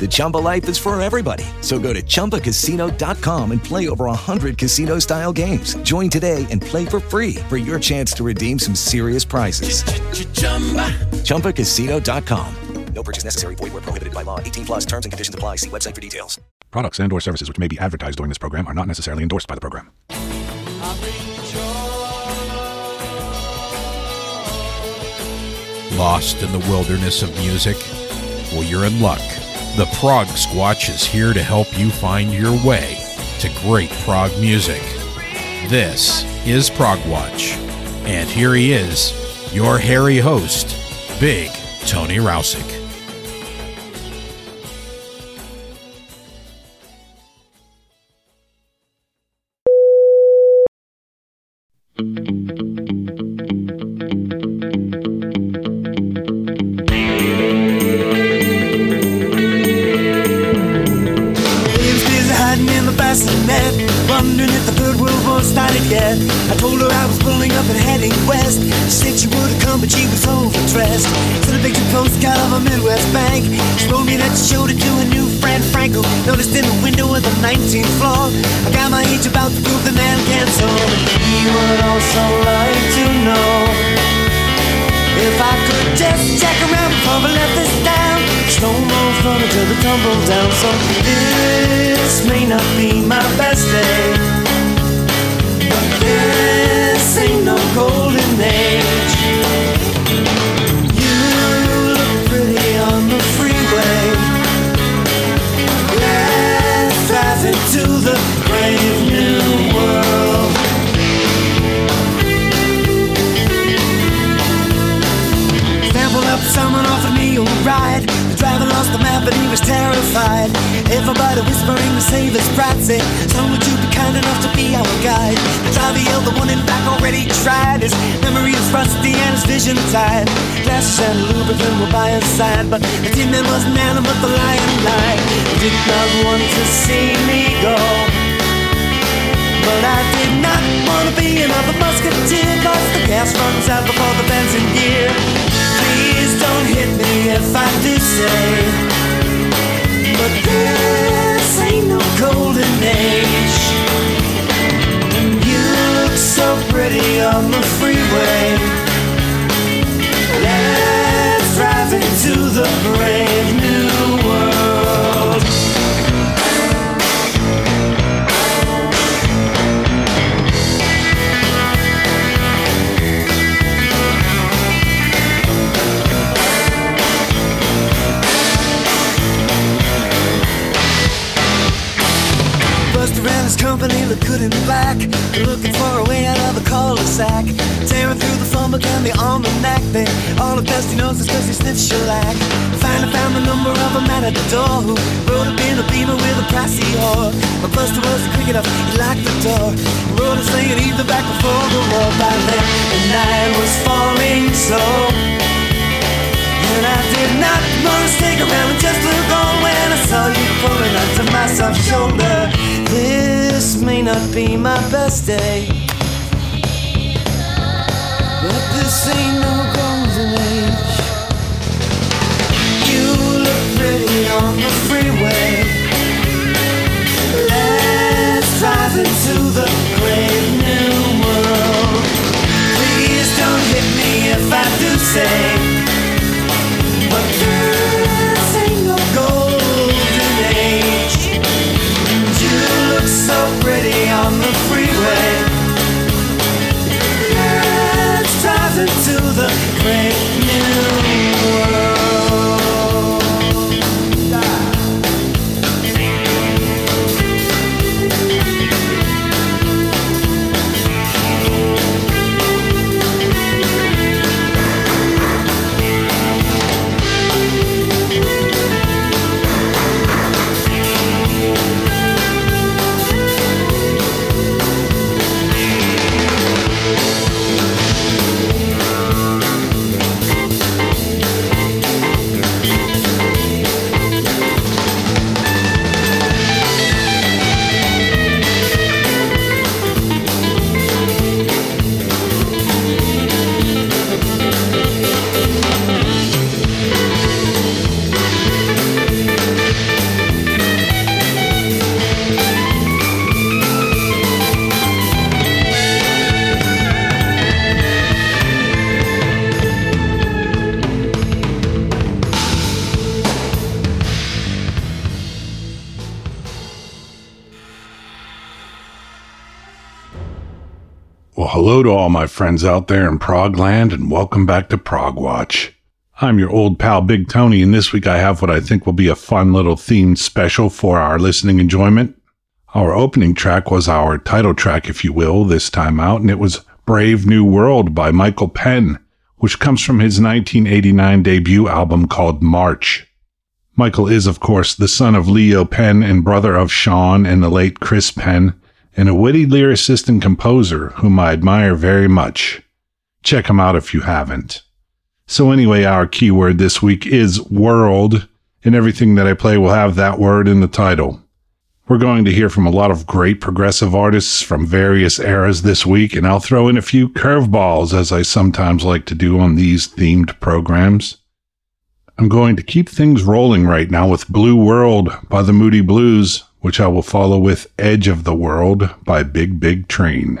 The Chumba life is for everybody. So go to ChumbaCasino.com and play over 100 casino style games. Join today and play for free for your chance to redeem some serious prizes. ChumbaCasino.com. No purchase necessary. Void where prohibited by law. 18 plus terms and conditions apply. See website for details. Products and or services which may be advertised during this program are not necessarily endorsed by the program. Lost in the wilderness of music? Well, you're in luck. The Prog Squatch is here to help you find your way to great prog music. This is Prog Watch, and here he is, your hairy host, Big Tony Rousick. Kind enough to be our guide? The driver the one in back already tried. His memory is rusty and his vision tired. Glasses and lubricant were by his side, but the tin man wasn't Anna, but the lion lied. Did not want to see me go. But I did not want to be another musketeer Cause the gas runs out before the benzene gear Please don't hit me if I do say But this ain't no golden age so pretty on the freeway. Let's drive into the brave company look good in. They're looking for a way out of the cul-de-sac. Tearing through the phone book and the almanac. They all the best he knows is cause he sniffs shellac. Finally found the number of a man at the door who rode up in a beamer with a pricey whore. But Buster wasn't quick enough, he locked the door. Rode a sling and even back before the war. By then, the night was falling slow. And I did not want to stick around and just look on when I saw you pulling onto my soft shoulder. This may not be my best day, but this ain't no golden age. You look pretty on the freeway. Let's drive into the great new world. Please don't hit me if I do say. To all my friends out there in Prague Progland and welcome back to Prog Watch. I'm your old pal Big Tony, and this week I have what I think will be a fun little themed special for our listening enjoyment. Our opening track was our title track, if you will, this time out, and it was Brave New World by Michael Penn, which comes from his 1989 debut album called March. Michael is, of course, the son of Leo Penn and brother of Sean and the late Chris Penn, and a witty lyricist and composer whom I admire very much. Check him out if you haven't. So, anyway, our keyword this week is world, and everything that I play will have that word in the title. We're going to hear from a lot of great progressive artists from various eras this week, and I'll throw in a few curveballs as I sometimes like to do on these themed programs. I'm going to keep things rolling right now with Blue World by the Moody Blues, which I will follow with Edge of the World by Big Big Train.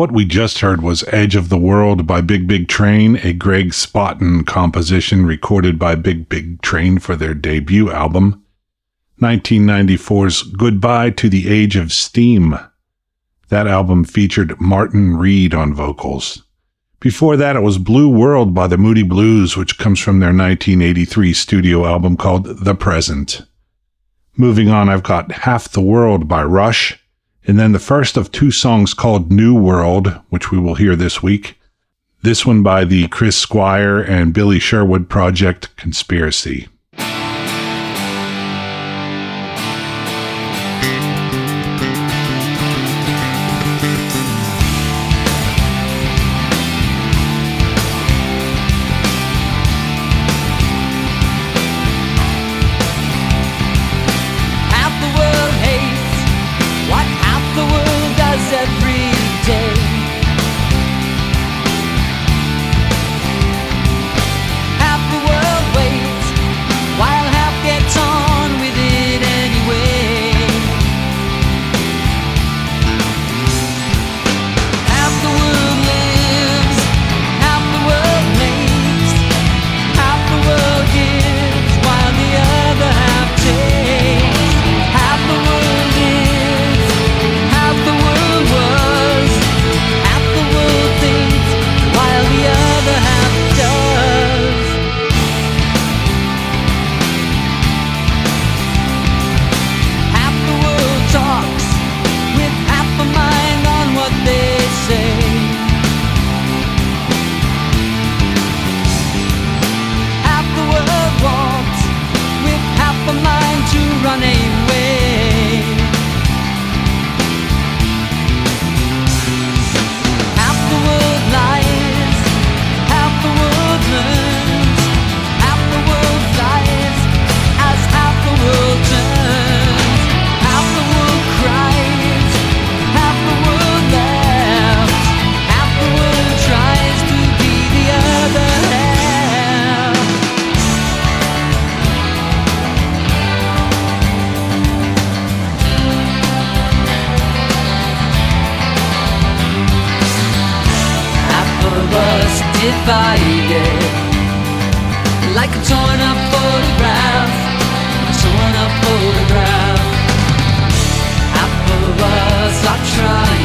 What we just heard was Edge of the World by Big Big Train, a Greg Spawton composition recorded by Big Big Train for their debut album. 1994's Goodbye to the Age of Steam. That album featured Martin Read on vocals. Before that, it was Blue World by the Moody Blues, which comes from their 1983 studio album called The Present. Moving on, I've got Half the World by Rush, and then the first of two songs called New World, which we will hear this week. This one by the Chris Squire and Billy Sherwood project Conspiracy. divided like a torn up photograph, a torn up photograph. Apple us our triumph.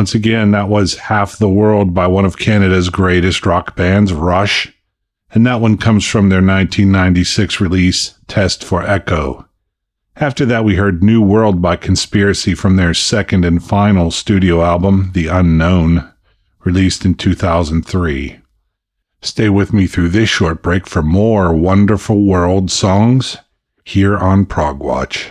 Once again, that was Half the World by one of Canada's greatest rock bands, Rush. And that one comes from their 1996 release, Test for Echo. After that, we heard New World by Conspiracy from their second and final studio album, The Unknown, released in 2003. Stay with me through this short break for more Wonderful World songs here on Prog Watch.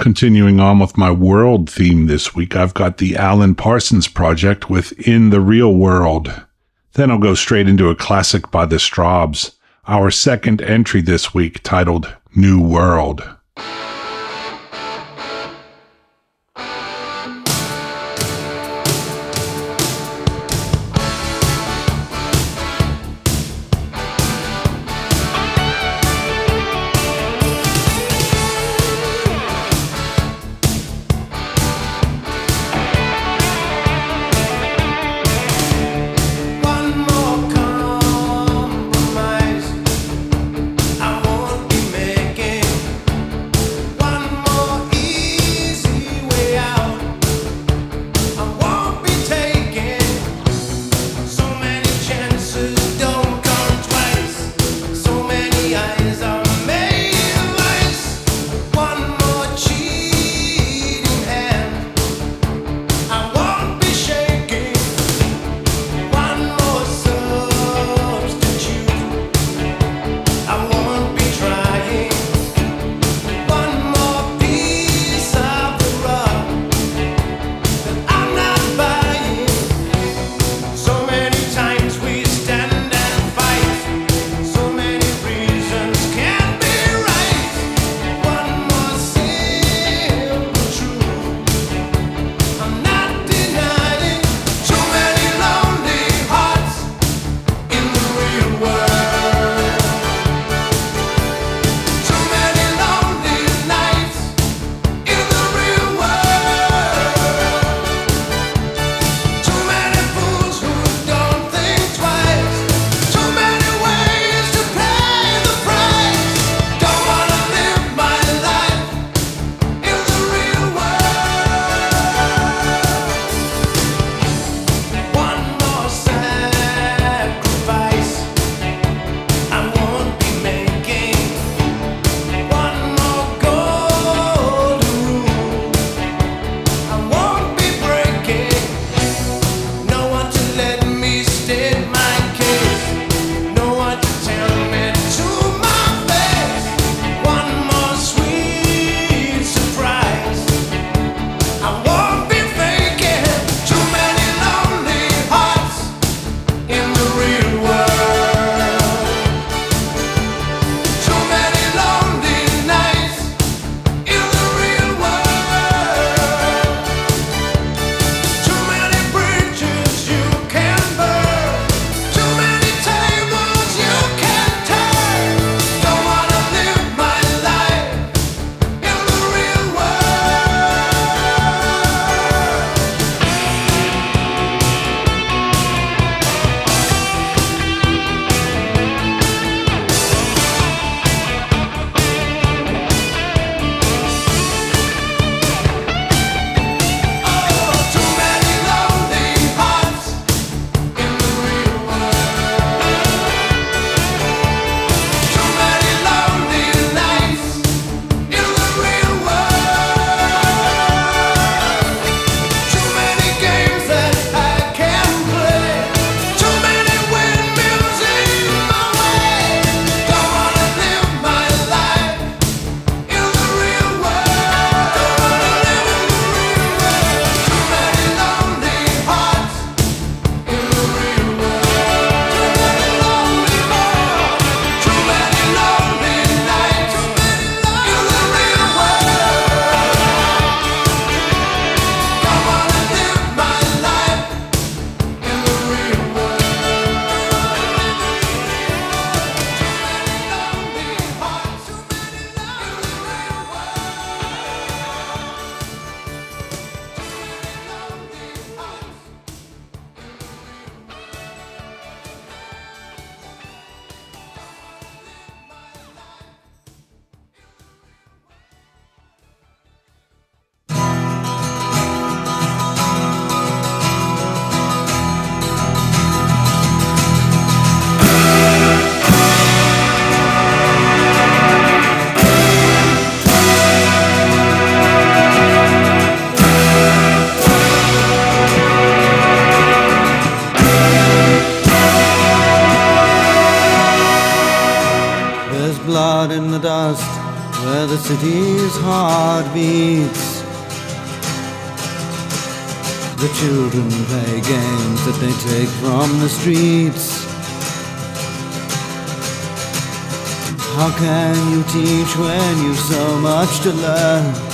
Continuing on with my world theme this week, I've got the Alan Parsons Project with In the Real World. Then I'll go straight into a classic by the Strawbs, our second entry this week titled New World. Teach when you've so much to learn?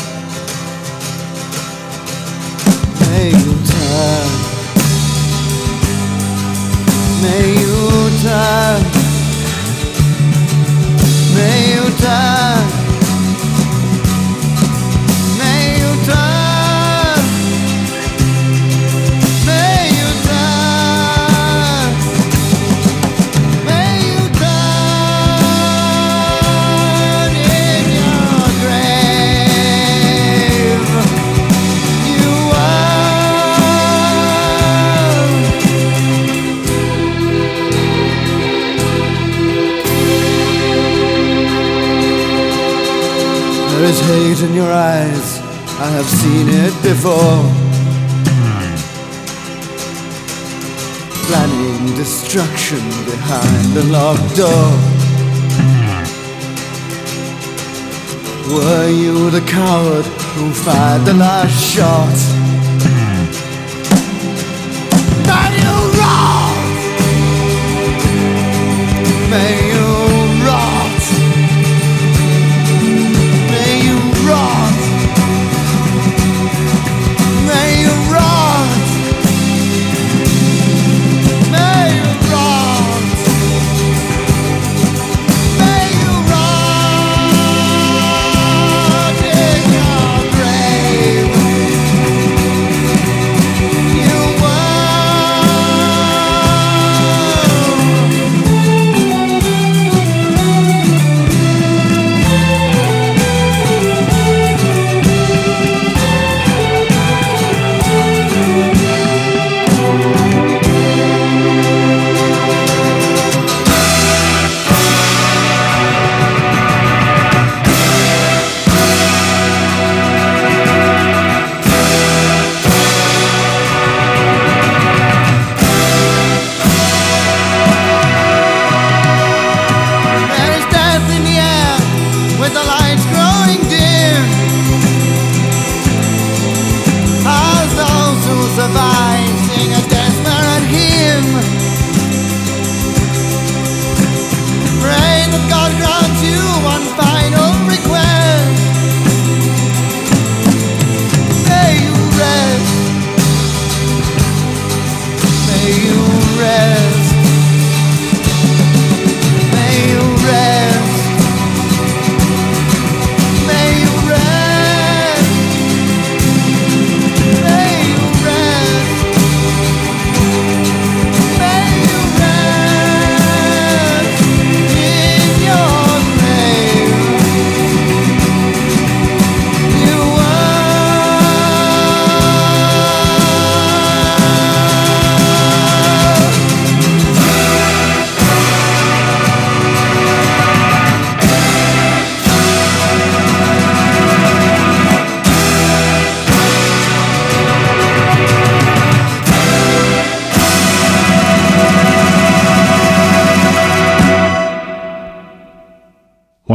Locked door. Were you the coward who fired the last shot? May you rot! May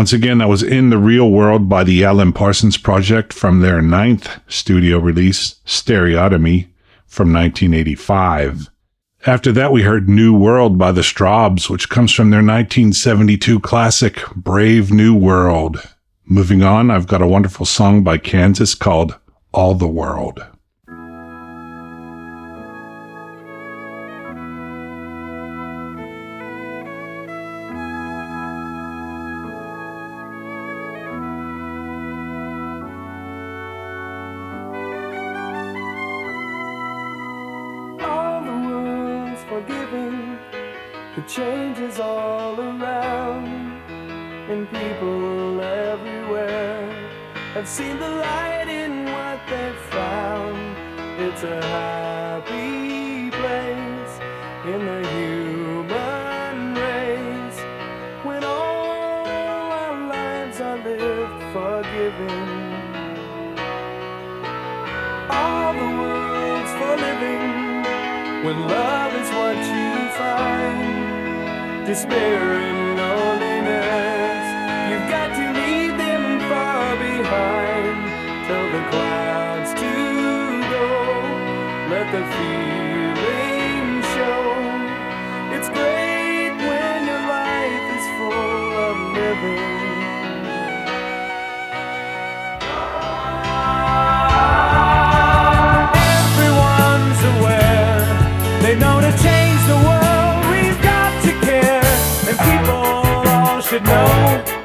Once again, that was In the Real World by the Alan Parsons Project from their ninth studio release, Stereotomy, from 1985. After that, we heard New World by the Strawbs, which comes from their 1972 classic, Brave New World. Moving on, I've got a wonderful song by Kansas called All the World. Forgiving. The changes all around, and people everywhere have seen the light in what they've found. It's a happy place in the despair and loneliness. You've got to leave them far behind. Tell the clouds to go. Let the should know.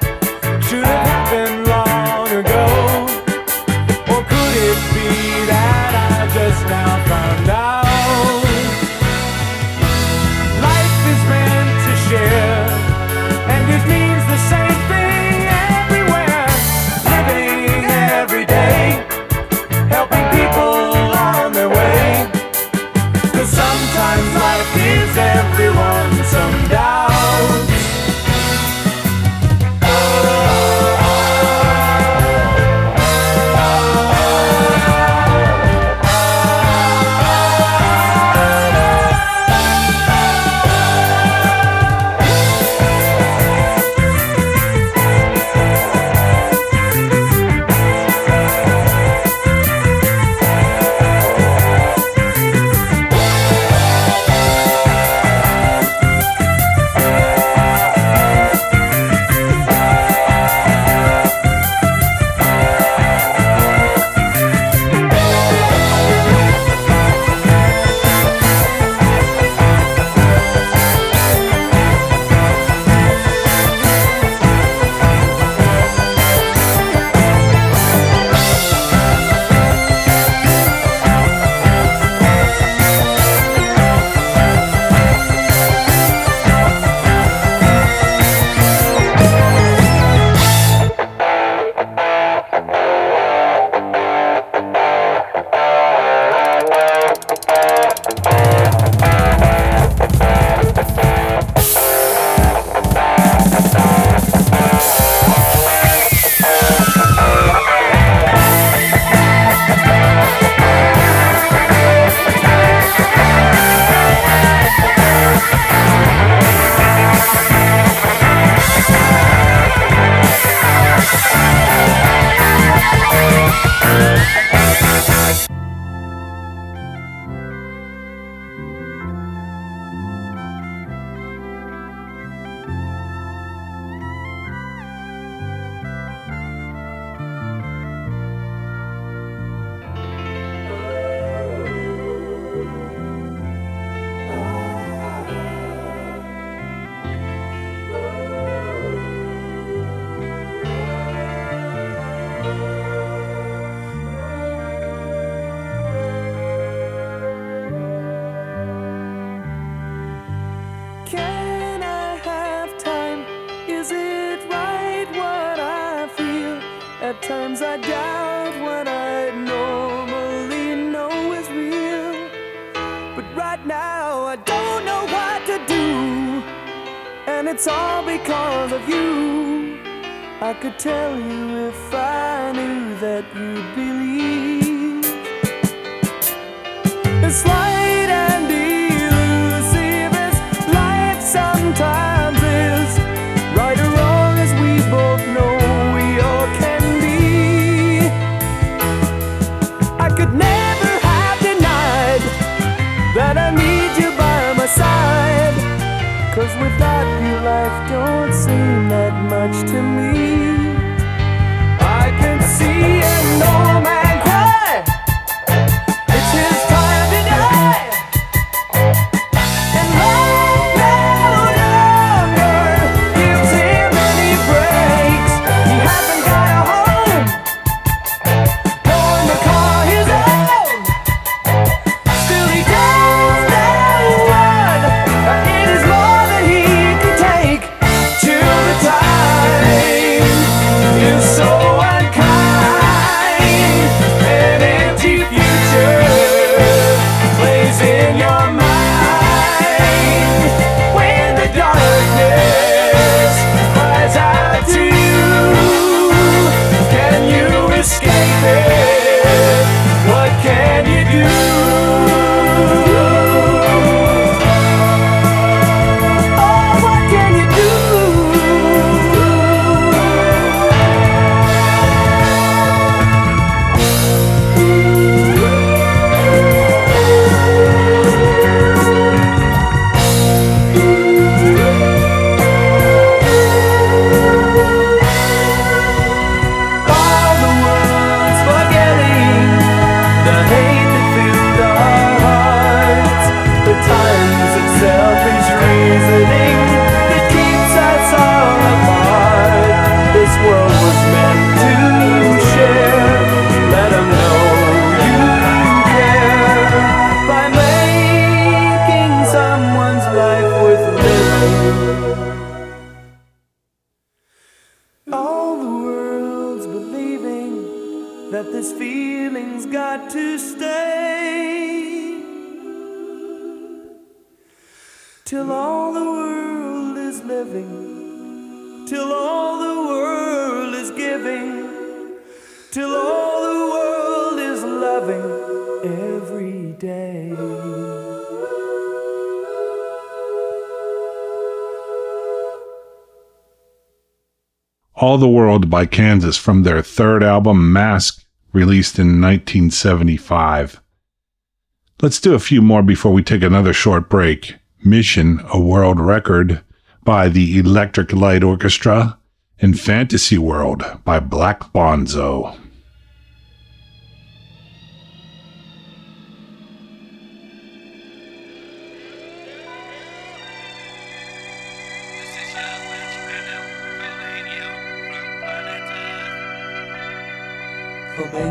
All the World by Kansas from their third album, Mask, released in 1975. Let's do a few more before we take another short break. Mission, a world record by the Electric Light Orchestra, and Fantasy World by Black Bonzo.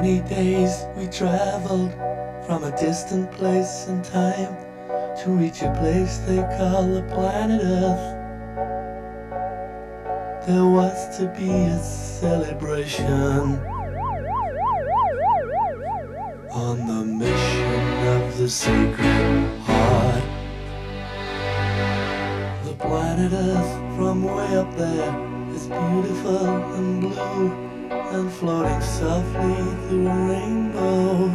Many days we traveled from a distant place and time to reach a place they call the planet Earth. There was to be a celebration on the mission of the sacred heart. The planet Earth from way up there is beautiful and blue and floating softly through a rainbow.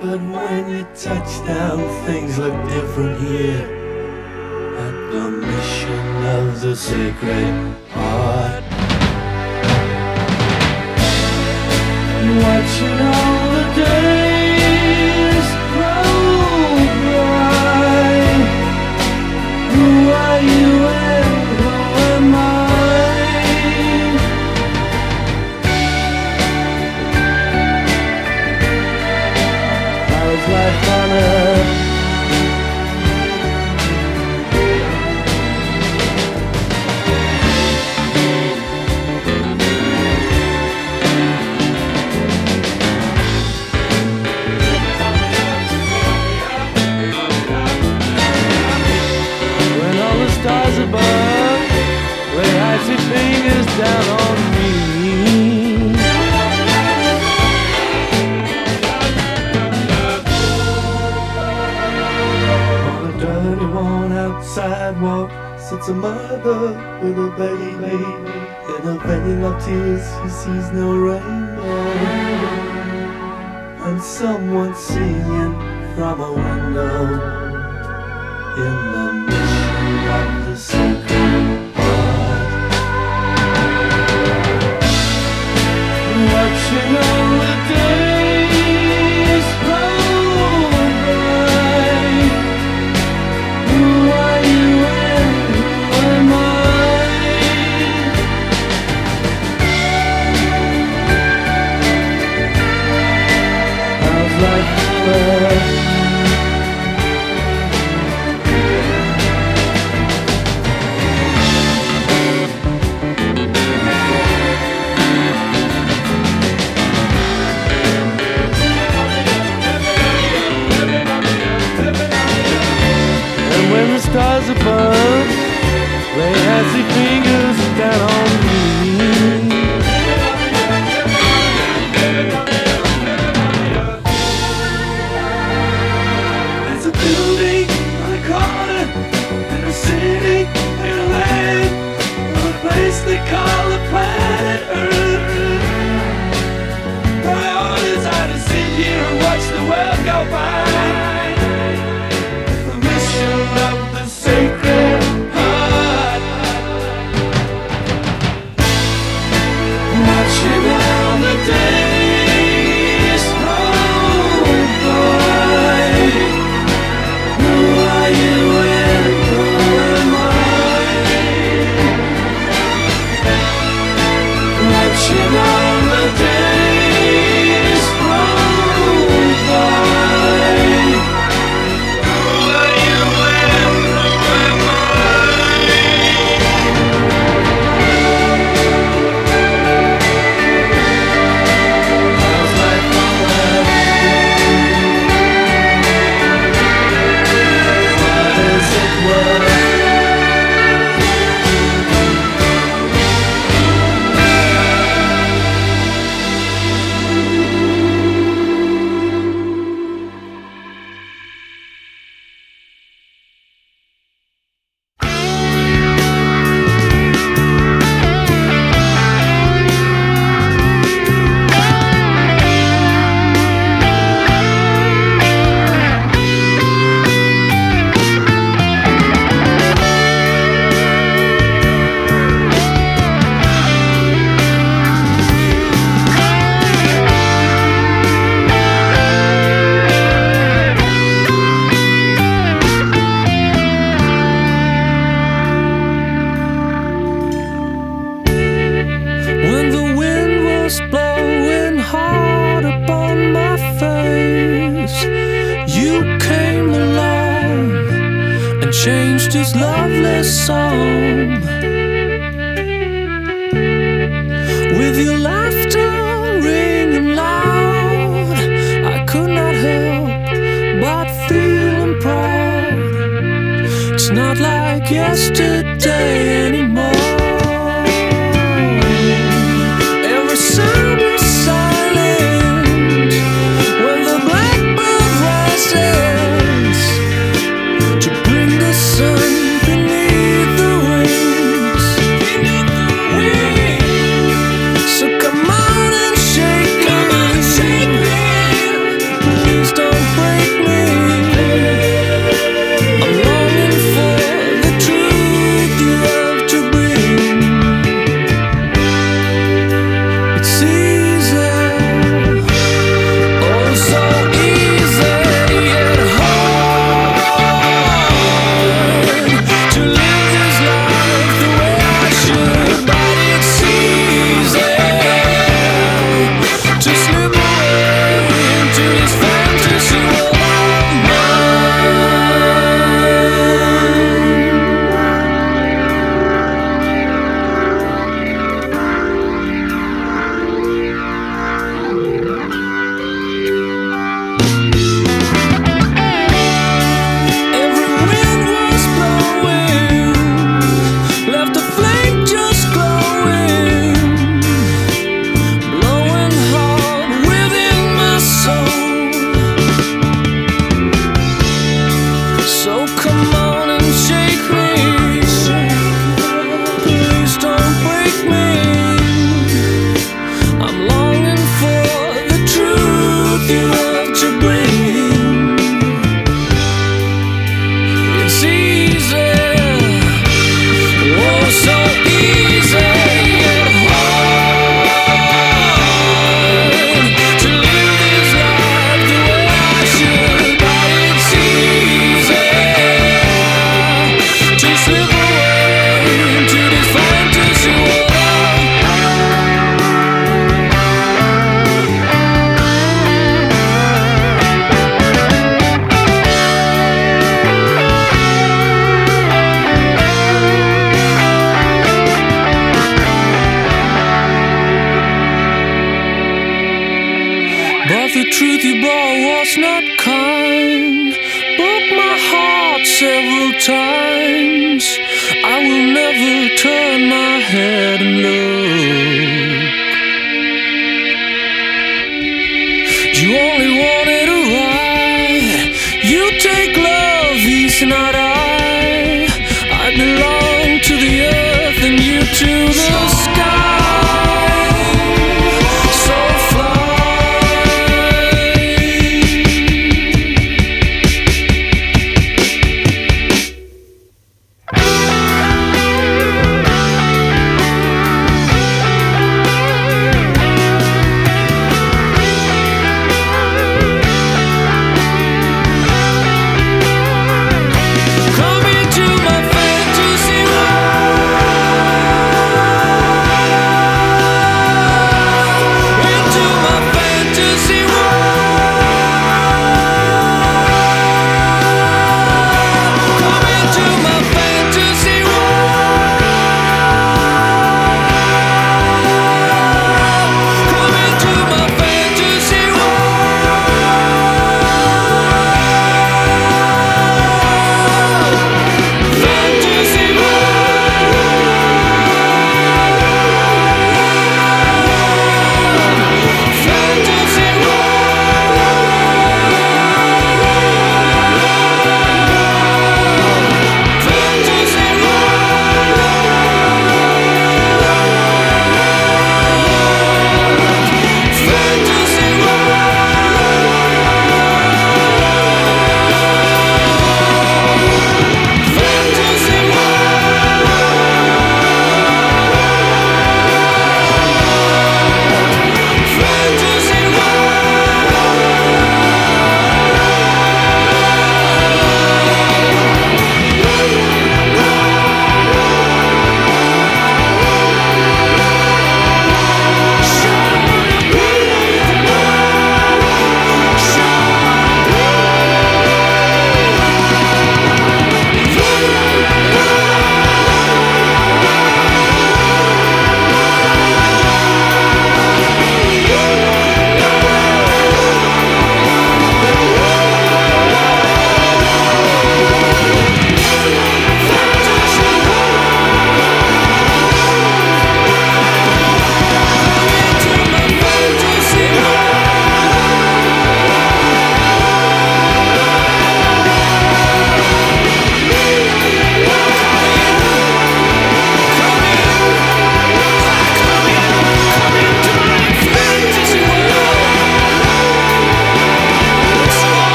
But when you touch down, things look different here. At the mission of the sacred heart. Watching all the days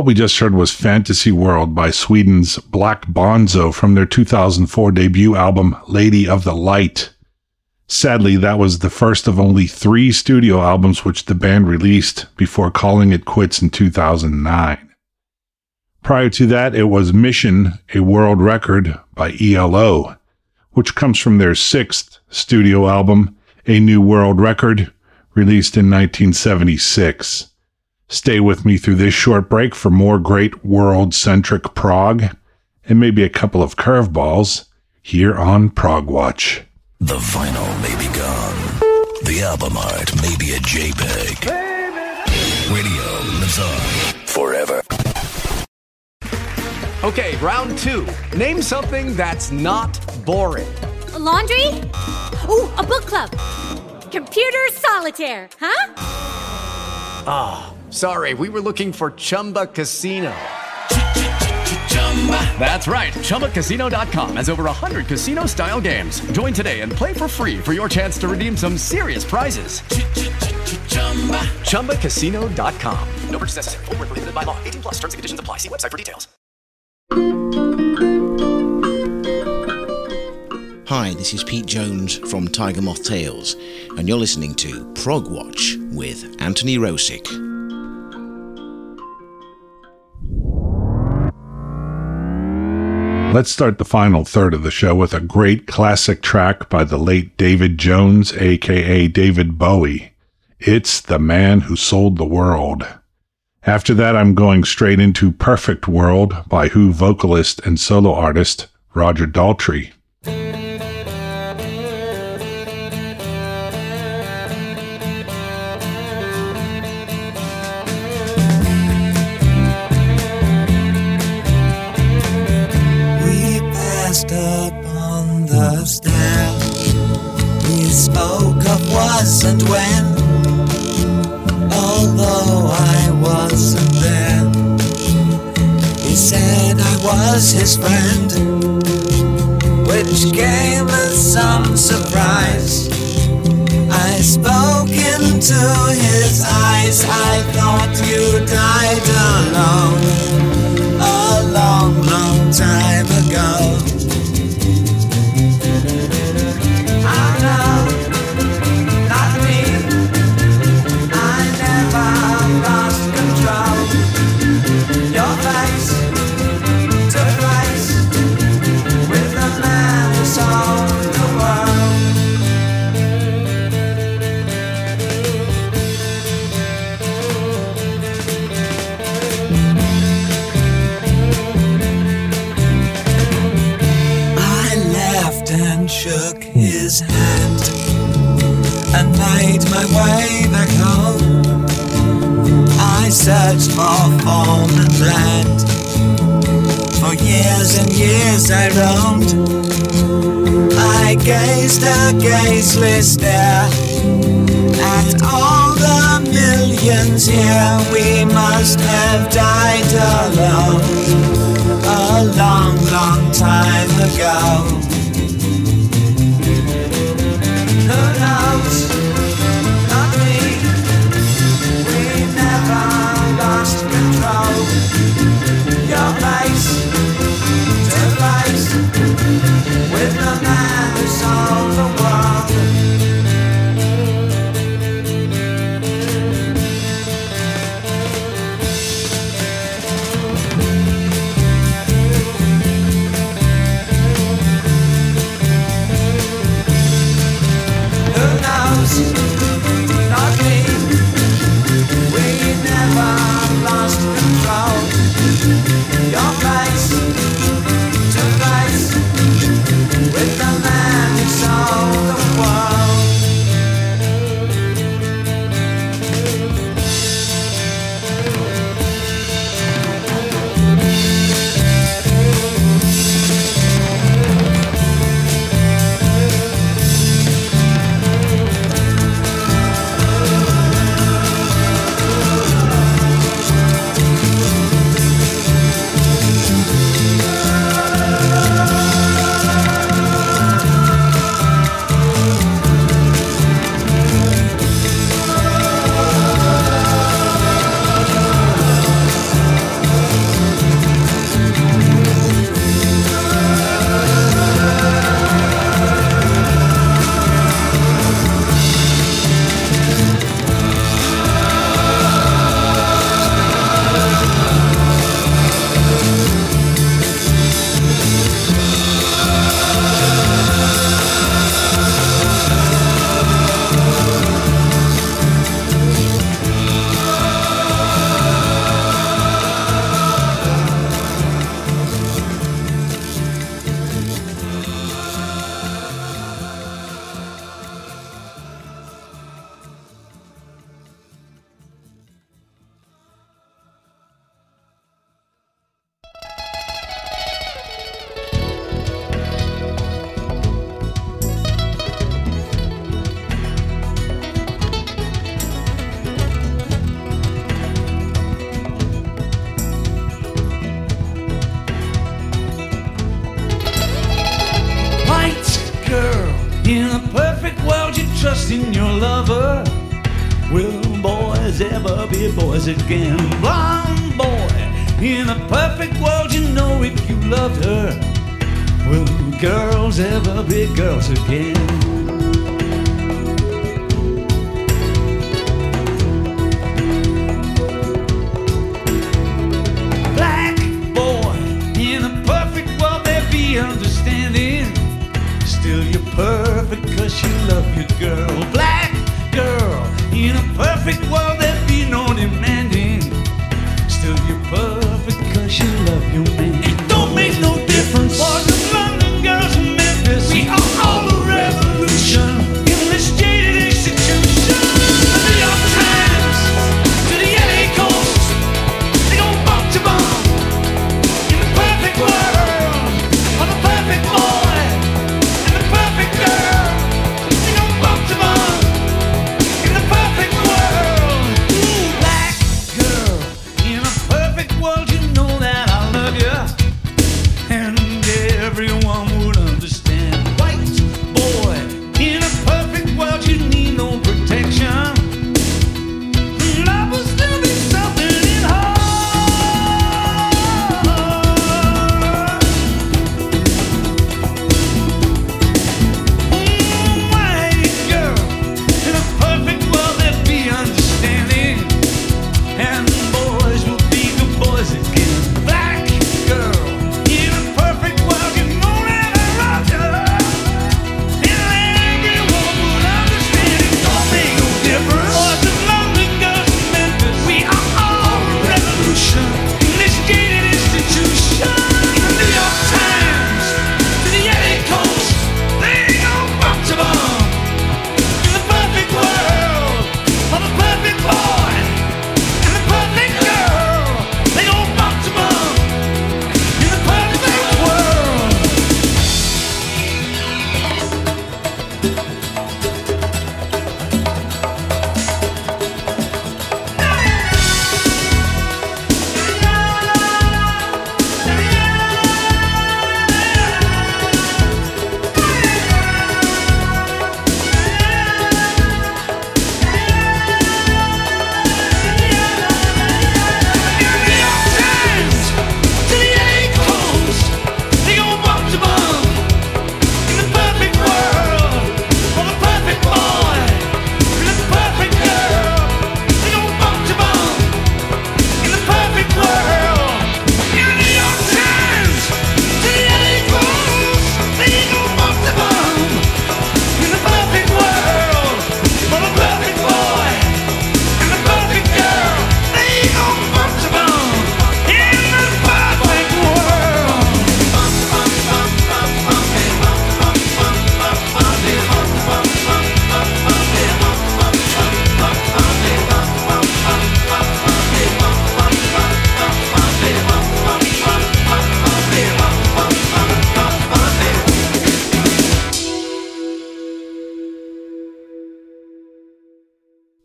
What we just heard was Fantasy World by Sweden's Black Bonzo from their 2004 debut album Lady of the Light. Sadly, that was the first of only three studio albums which the band released before calling it quits in 2009. Prior to that, it was Mission, a world record by ELO, which comes from their sixth studio album, A New World Record, released in 1976. Stay with me through this short break for more great world centric prog and maybe a couple of curveballs here on Prog Watch. The vinyl may be gone. The album art may be a JPEG. Radio lives on forever. Okay, round two. Name something that's not boring. A laundry? Ooh, a book club. Computer solitaire, huh? Ah, sorry, we were looking for Chumba Casino. That's right. ChumbaCasino.com has over 100 casino style games. Join today and play for free for your chance to redeem some serious prizes. ChumbaCasino.com. No purchase necessary. Void where prohibited by law. 18 plus terms and conditions apply. See website for details. Hi, this is Pete Jones from Tiger Moth Tales, and you're listening to Prog Watch with Anthony Roszko. Let's start the final third of the show with a great classic track by the late David Jones, aka David Bowie. It's The Man Who Sold the World. After that, I'm going straight into Perfect World by Who vocalist and solo artist Roger Daltrey.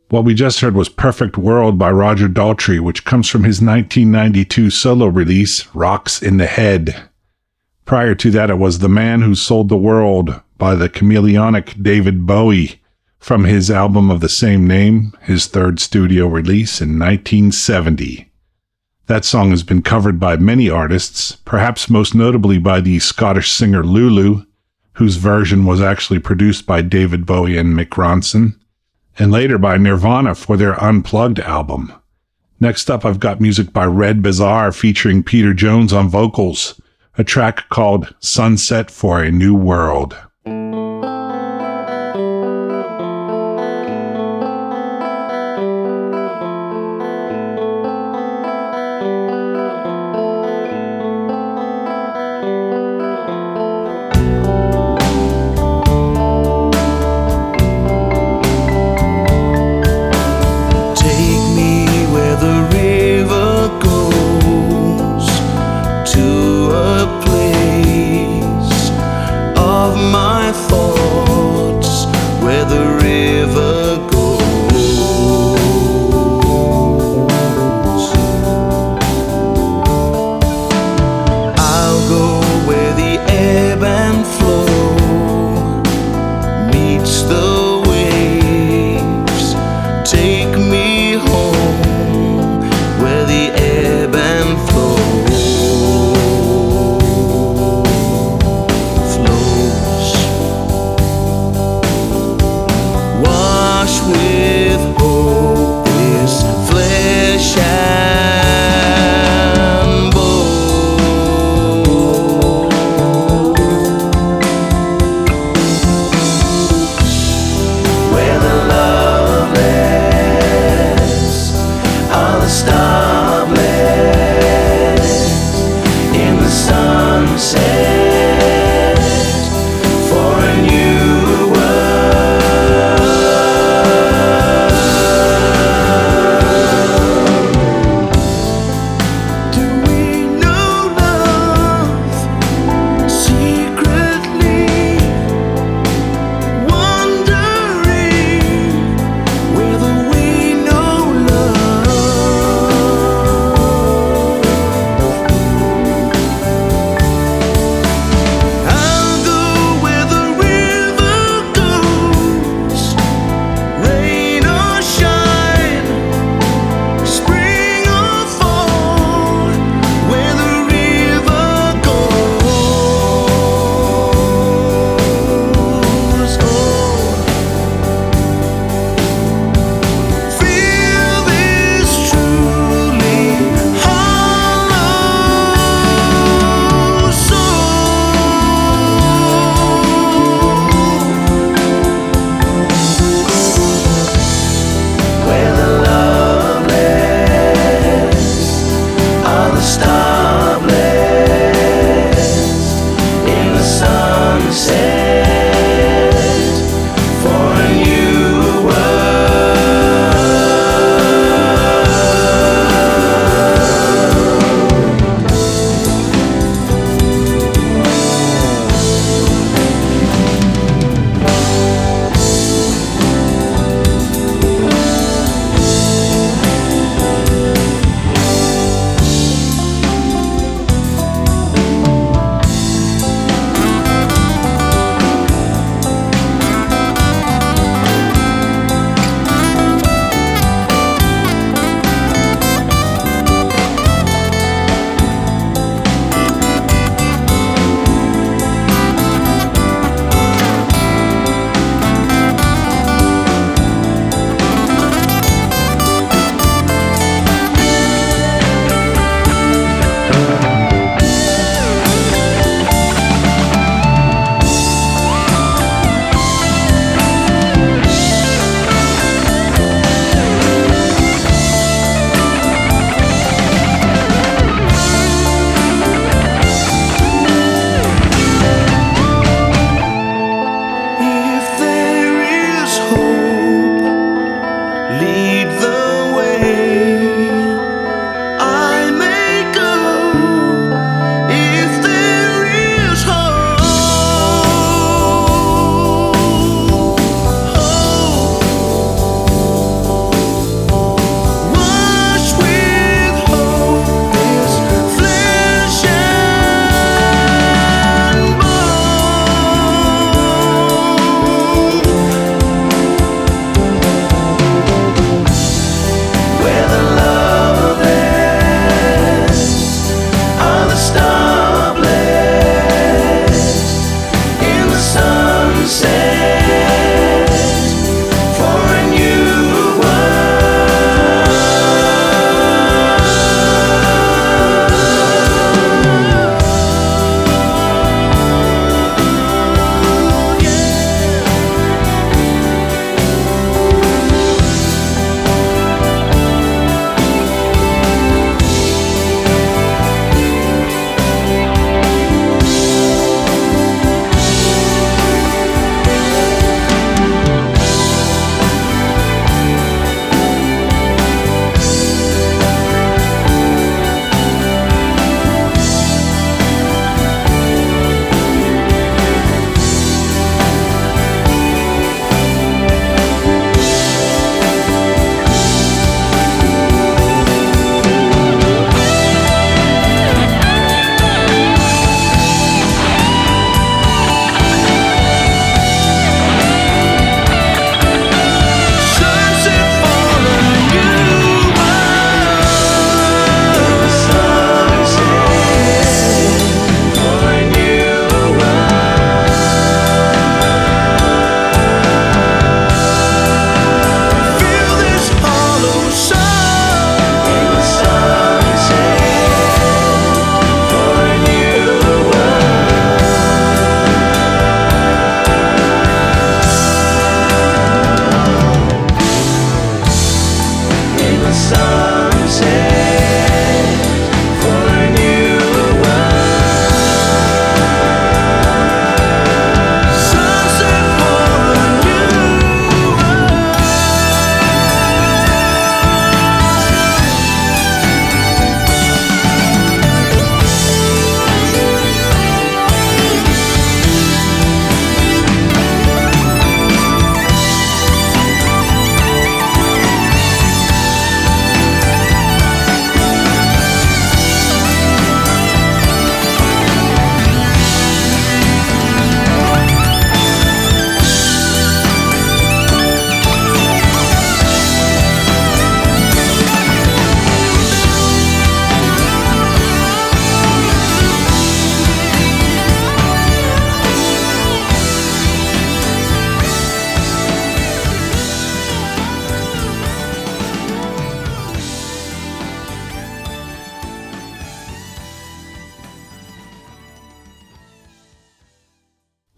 What we just heard was Perfect World by Roger Daltrey, which comes from his 1992 solo release, Rocks in the Head. Prior to that, it was The Man Who Sold the World by the chameleonic David Bowie from his album of the same name, his third studio release in 1970. That song has been covered by many artists, perhaps most notably by the Scottish singer Lulu, whose version was actually produced by David Bowie and Mick Ronson and later by Nirvana for their Unplugged album. Next up, I've got music by Red Bazar featuring Peter Jones on vocals, a track called Sunset for a New World.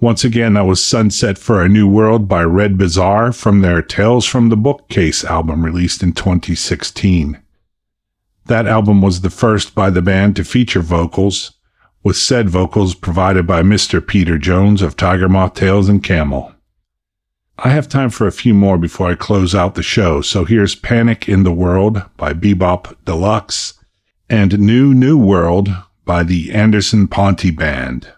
Once again, that was Sunset for a New World by Red Bazar from their Tales from the Bookcase album released in 2016. That album was the first by the band to feature vocals, with said vocals provided by Mr. Peter Jones of Tiger Moth Tales and Camel. I have time for a few more before I close out the show, so here's Panic in the World by Be Bop Deluxe and New New World by the Anderson Ponty Band.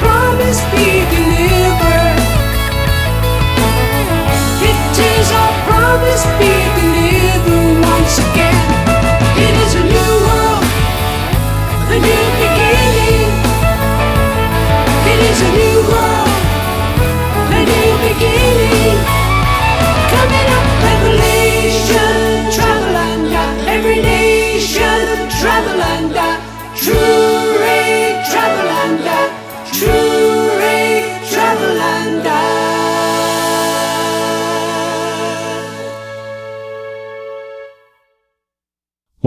Promise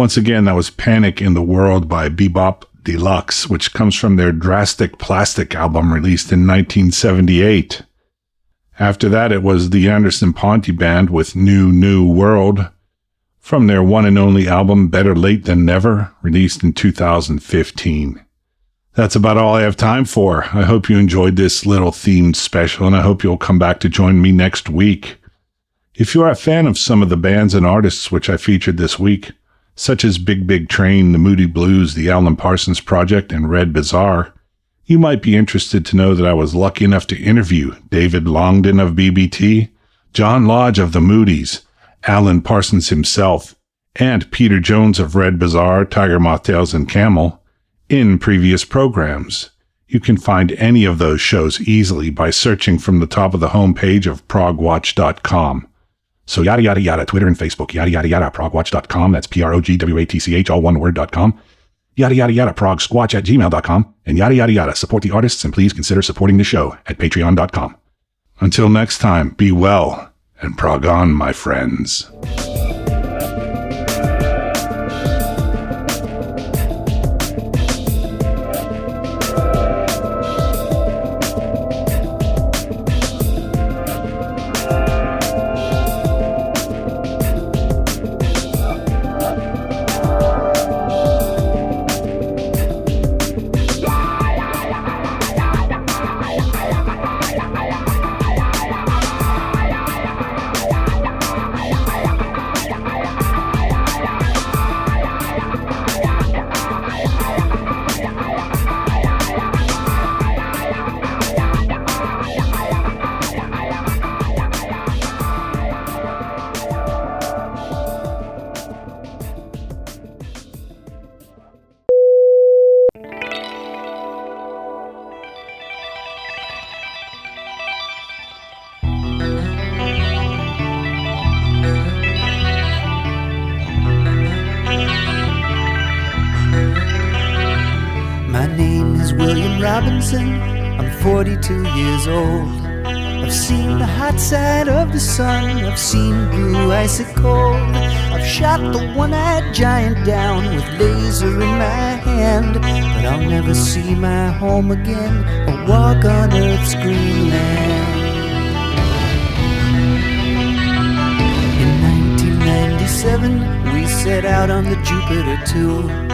Once again, that was Panic in the World by Be Bop Deluxe, which comes from their Drastic Plastic album released in 1978. After that, it was the Anderson Ponty Band with New New World from their one and only album Better Late Than Never, released in 2015. That's about all I have time for. I hope you enjoyed this little themed special, and I hope you'll come back to join me next week. If you are a fan of some of the bands and artists which I featured this week, such as Big Big Train, The Moody Blues, The Alan Parsons Project, and Red Bazar, you might be interested to know that I was lucky enough to interview David Longdon of BBT, John Lodge of the Moody's, Alan Parsons himself, and Peter Jones of Red Bazar, Tiger Moth Mothtails, and Camel in previous programs. You can find any of those shows easily by searching from the top of the homepage of progwatch.com. So yada yada yada, Twitter and Facebook, yada yada yada, progwatch.com, that's P-R-O-G-W-A-T-C-H, all one word.com. Yada yada yada, progsquatch at gmail.com, and yada yada yada, support the artists and please consider supporting the show at patreon.com. Until next time, be well and prog on, my friends. Robinson. I'm 42 years old. I've seen the hot side of the sun. I've seen blue icy cold. I've shot the one-eyed giant down with laser in my hand. But I'll never see my home again or walk on Earth's green land. In 1997, we set out on the Jupiter 2.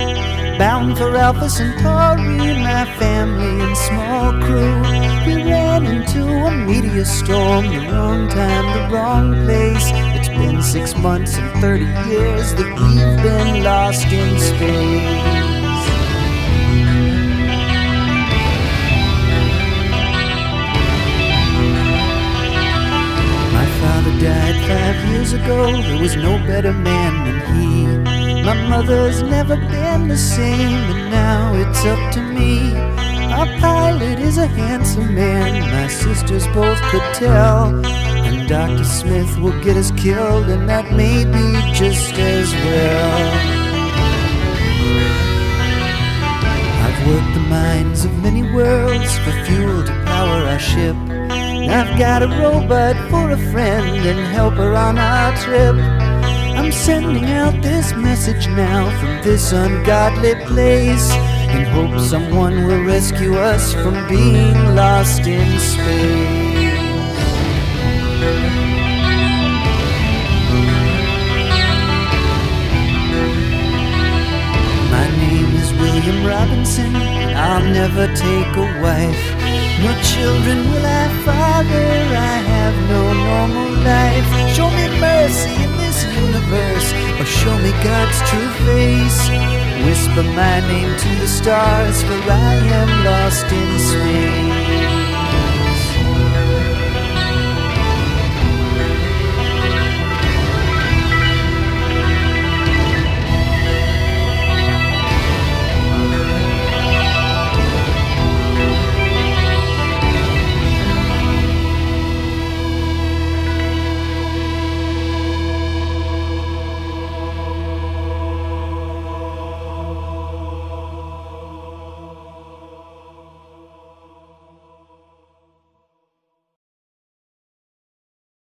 Bound for Alpha Centauri, my family and small crew. We ran into a meteor storm, the wrong time, the wrong place. It's been six months and 30 years that we've been lost in space. My father died five years ago, there was no better man than he. My mother's never been the same, and now it's up to me. Our pilot is a handsome man, my sisters both could tell. And Dr. Smith will get us killed, and that may be just as well. I've worked the mines of many worlds for fuel to power our ship. I've got a robot for a friend and helper on our trip. I'm sending out this message now from this ungodly place in hope someone will rescue us from being lost in space. My name is William Robinson. I'll never take a wife. No children will I father. I have no normal life. Show me mercy universe, or show me God's true face. Whisper my name to the stars, for I am lost in space.